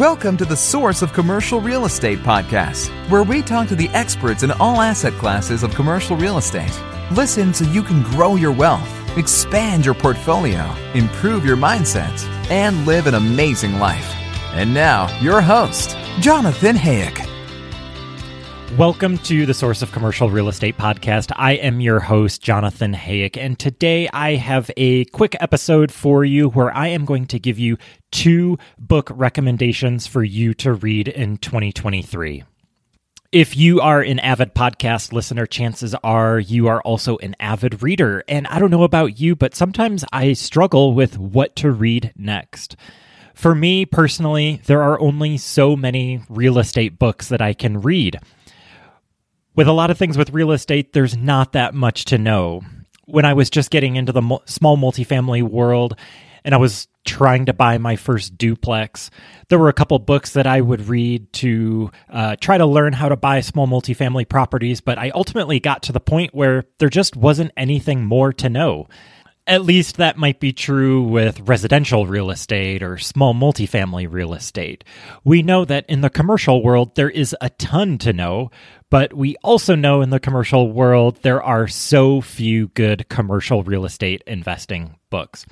Welcome to the Source of Commercial Real Estate podcast, where we talk to the experts in all asset classes of commercial real estate. Listen so you can grow your wealth, expand your portfolio, improve your mindset, and live an amazing life. And now, your host, Jonathan Hayek. Welcome to the Source of Commercial Real Estate podcast. I am your host, Jonathan Hayek, and today I have a quick episode for you where I am going to give you two book recommendations for you to read in 2023. If you are an avid podcast listener, chances are you are also an avid reader. And I don't know about you, but sometimes I struggle with what to read next. For me personally, there are only so many real estate books that I can read with a lot of things with real estate, there's not that much to know. When I was just getting into the mo- small multifamily world and I was trying to buy my first duplex, there were a couple books that I would read to uh, try to learn how to buy small multifamily properties, but I ultimately got to the point where there just wasn't anything more to know. At least that might be true with residential real estate or small multifamily real estate. We know that in the commercial world, there is a ton to know, but we also know in the commercial world, there are so few good commercial real estate investing books.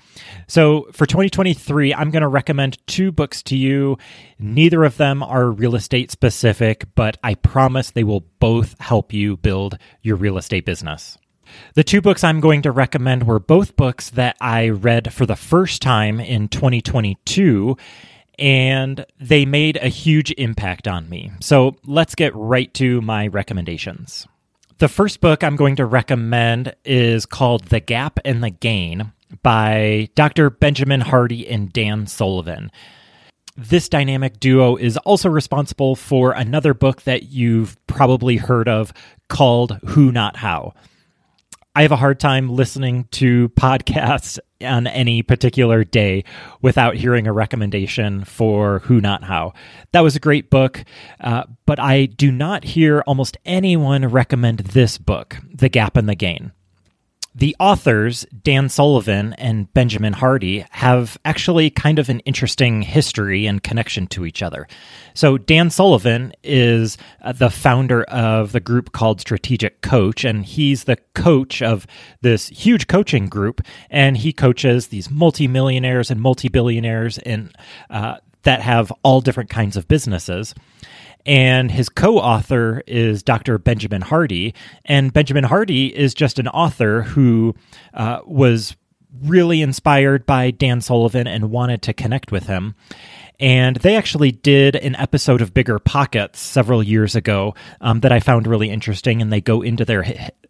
So for 2023, I'm going to recommend two books to you. Neither of them are real estate specific, but I promise they will both help you build your real estate business. The two books I'm going to recommend were both books that I read for the first time in 2022 and they made a huge impact on me. So let's get right to my recommendations. The first book I'm going to recommend is called The Gap and the Gain by Dr. Benjamin Hardy and Dan Sullivan. This dynamic duo is also responsible for another book that you've probably heard of called Who Not How. I have a hard time listening to podcasts on any particular day without hearing a recommendation for Who Not How. That was a great book, uh, but I do not hear almost anyone recommend this book, The Gap and the Gain. The authors, Dan Sullivan and Benjamin Hardy, have actually kind of an interesting history and connection to each other. So, Dan Sullivan is uh, the founder of the group called Strategic Coach, and he's the coach of this huge coaching group. And he coaches these multimillionaires and multi billionaires in, uh, that have all different kinds of businesses and his co-author is Dr. Benjamin Hardy. And Benjamin Hardy is just an author who uh, was really inspired by Dan Sullivan and wanted to connect with him. And they actually did an episode of Bigger Pockets several years ago um, that I found really interesting, and they go into their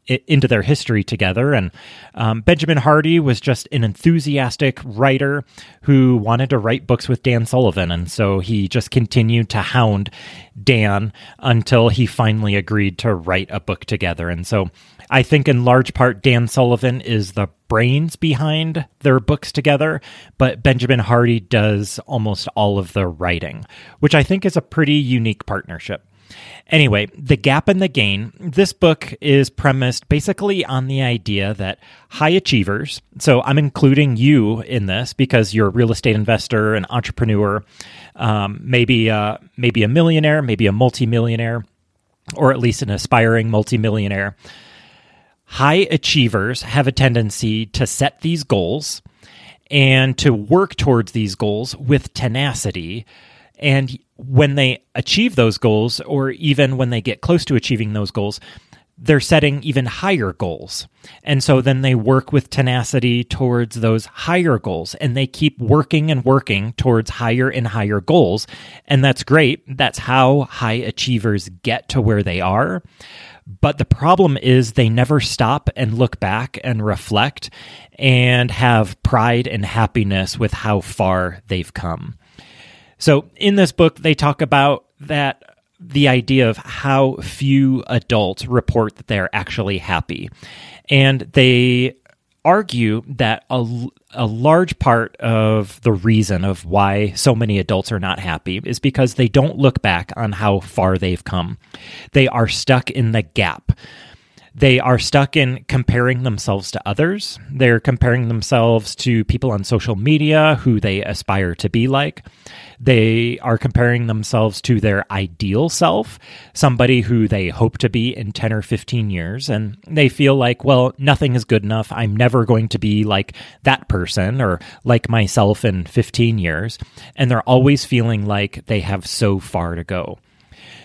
into their history together. And um, Benjamin Hardy was just an enthusiastic writer who wanted to write books with Dan Sullivan, and so he just continued to hound Dan until he finally agreed to write a book together. And so I think in large part Dan Sullivan is the brains behind their books together, but Benjamin Hardy does almost all of the writing, which I think is a pretty unique partnership. Anyway, The Gap and the Gain, this book is premised basically on the idea that high achievers, so I'm including you in this because you're a real estate investor, an entrepreneur, um, maybe, uh, maybe a millionaire, maybe a multimillionaire, or at least an aspiring multimillionaire high achievers have a tendency to set these goals and to work towards these goals with tenacity. And when they achieve those goals, or even when they get close to achieving those goals, they're setting even higher goals. And so then they work with tenacity towards those higher goals and they keep working and working towards higher and higher goals. And that's great. That's how high achievers get to where they are. But the problem is they never stop and look back and reflect and have pride and happiness with how far they've come. So in this book, they talk about that the idea of how few adults report that they're actually happy. And they argue that a, a large part of the reason of why so many adults are not happy is because they don't look back on how far they've come. They are stuck in the gap. They are stuck in comparing themselves to others. They're comparing themselves to people on social media who they aspire to be like. They are comparing themselves to their ideal self, somebody who they hope to be in 10 or 15 years. And they feel like, well, nothing is good enough. I'm never going to be like that person or like myself in 15 years. And they're always feeling like they have so far to go.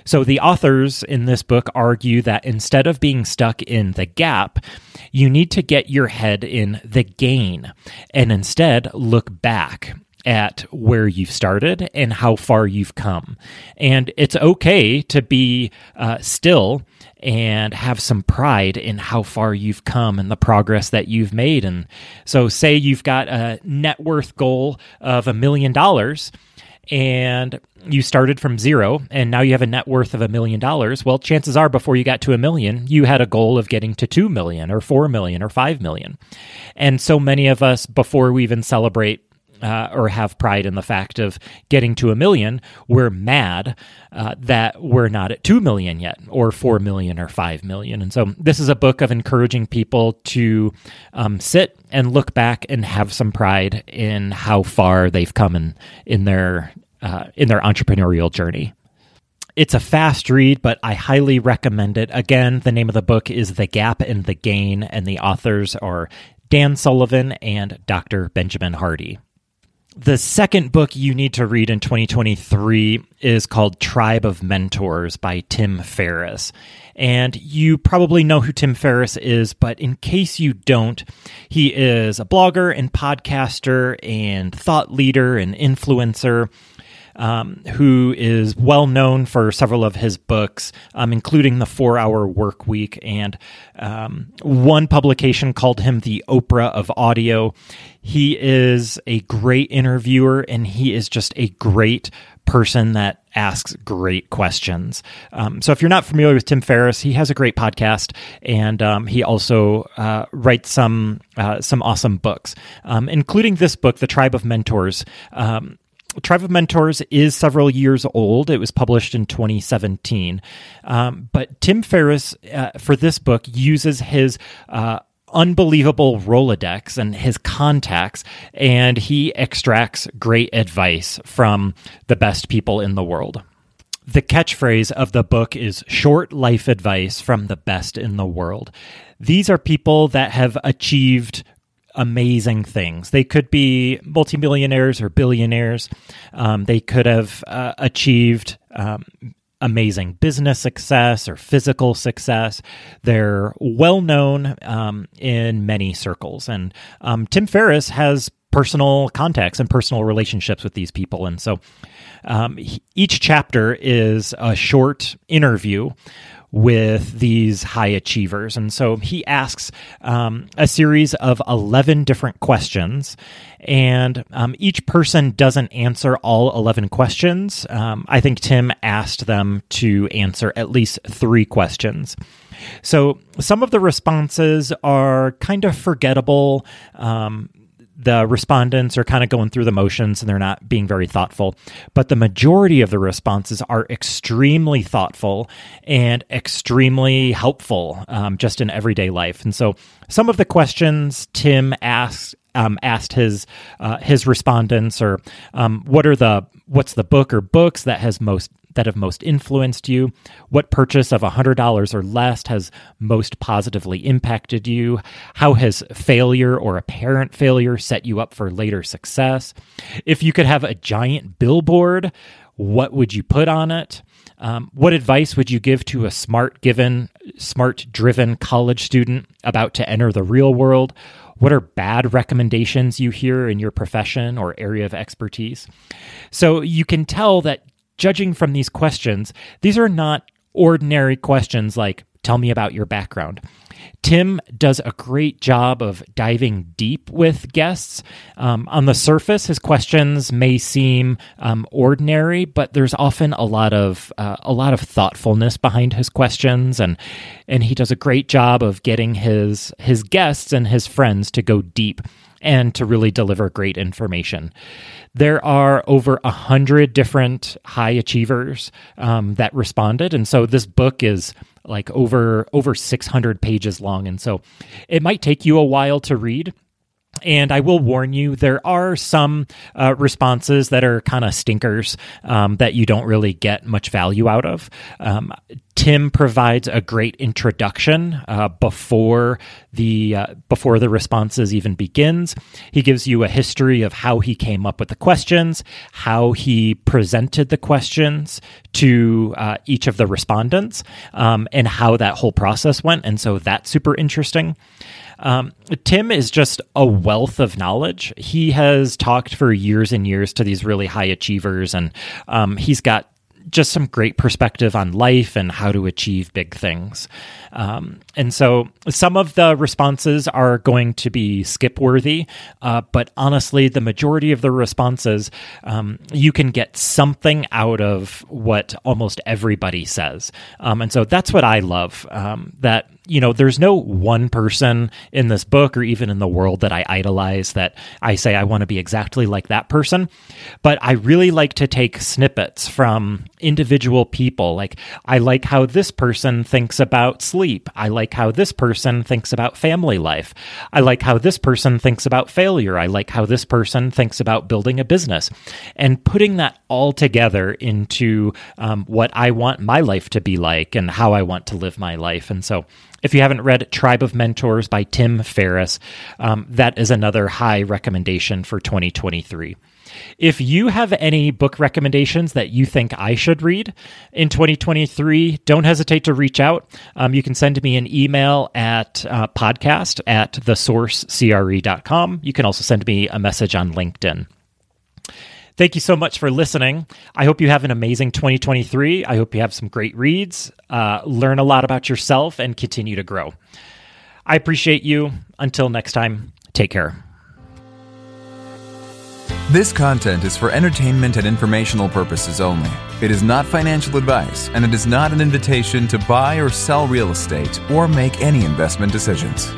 So the authors in this book argue that instead of being stuck in the gap, you need to get your head in the gain and instead look back at where you've started and how far you've come. And it's okay to be uh, still and have some pride in how far you've come and the progress that you've made. And so, say you've got a net worth goal of a million dollars and you started from zero and now you have a net worth of a million dollars, well, chances are before you got to a million, you had a goal of getting to 2 million or 4 million or 5 million. And so many of us, before we even celebrate uh, or have pride in the fact of getting to a million, we're mad uh, that we're not at 2 million yet, or 4 million, or 5 million. And so, this is a book of encouraging people to um, sit and look back and have some pride in how far they've come in, in, their, uh, in their entrepreneurial journey. It's a fast read, but I highly recommend it. Again, the name of the book is The Gap and the Gain, and the authors are Dan Sullivan and Dr. Benjamin Hardy. The second book you need to read in 2023 is called Tribe of Mentors by Tim Ferriss. And you probably know who Tim Ferriss is, but in case you don't, he is a blogger and podcaster and thought leader and influencer um, who is well known for several of his books, um, including The Four Hour Work Week. And um, one publication called him the Oprah of audio. He is a great interviewer and he is just a great person that asks great questions. Um, so if you're not familiar with Tim Ferriss, he has a great podcast, and um, he also uh, writes some uh, some awesome books, um, including this book, The Tribe of Mentors. Tribe of Mentors is several years old. It was published in 2017. Um, but Tim Ferriss, uh, for this book, uses his uh, unbelievable Rolodex and his contacts, and he extracts great advice from the best people in the world. The catchphrase of the book is short life advice from the best in the world. These are people that have achieved amazing things. They could be multimillionaires or billionaires. Um, they could have uh, achieved um, amazing business success or physical success. They're well known um, in many circles. And um, Tim Ferriss has personal contacts and personal relationships with these people. And so um, each chapter is a short interview with these high achievers. And so he asks um, a series of 11 different questions, and um, each person doesn't answer all 11 questions. Um, I think Tim asked them to answer at least three questions. So some of the responses are kind of forgettable. Um, the respondents are kind of going through the motions and they're not being very thoughtful. But the majority of the responses are extremely thoughtful and extremely helpful um, just in everyday life. And so some of the questions Tim asks um, asked his uh, his respondents or um, what are the what's the book or books that has most that have most influenced you? What purchase of $100 or less has most positively impacted you? How has failure or apparent failure set you up for later success? If you could have a giant billboard, what would you put on it? Um, what advice would you give to a smart given, smart driven college student about to enter the real world? What are bad recommendations you hear in your profession or area of expertise? So you can tell that judging from these questions, these are not ordinary questions like, tell me about your background. Tim does a great job of diving deep with guests. Um, on the surface, his questions may seem um, ordinary, but there's often a lot of uh, a lot of thoughtfulness behind his questions, and and he does a great job of getting his his guests and his friends to go deep and to really deliver great information. There are over a hundred different high achievers um, that responded, and so this book is like over over 600 pages long, and so it might take you a while to read and I will warn you, there are some uh, responses that are kind of stinkers um, that you don't really get much value out of. Um, Tim provides a great introduction uh, before the uh, before the responses even begins. He gives you a history of how he came up with the questions, how he presented the questions to uh, each of the respondents, um, and how that whole process went. And so that's super interesting. Um, Tim is just a wealth of knowledge. He has talked for years and years to these really high achievers, and um, he's got just some great perspective on life and how to achieve big things. Um, and so some of the responses are going to be skip worthy, uh, but honestly, the majority of the responses, um, you can get something out of what almost everybody says. Um, and so that's what I love um, that you know, there's no one person in this book or even in the world that I idolize that I say I want to be exactly like that person. But I really like to take snippets from individual people. Like, I like how this person thinks about sleep. I like how this person thinks about family life. I like how this person thinks about failure. I like how this person thinks about building a business. And putting that all together into um, what I want my life to be like and how I want to live my life. And so, if you haven't read Tribe of Mentors by Tim Ferriss, um, that is another high recommendation for 2023. If you have any book recommendations that you think I should read in 2023, don't hesitate to reach out. Um, you can send me an email at uh, podcast at thesourcecre.com. You can also send me a message on LinkedIn. Thank you so much for listening. I hope you have an amazing 2023. I hope you have some great reads, uh, learn a lot about yourself, and continue to grow. I appreciate you. Until next time, take care. This content is for entertainment and informational purposes only. It is not financial advice, and it is not an invitation to buy or sell real estate or make any investment decisions.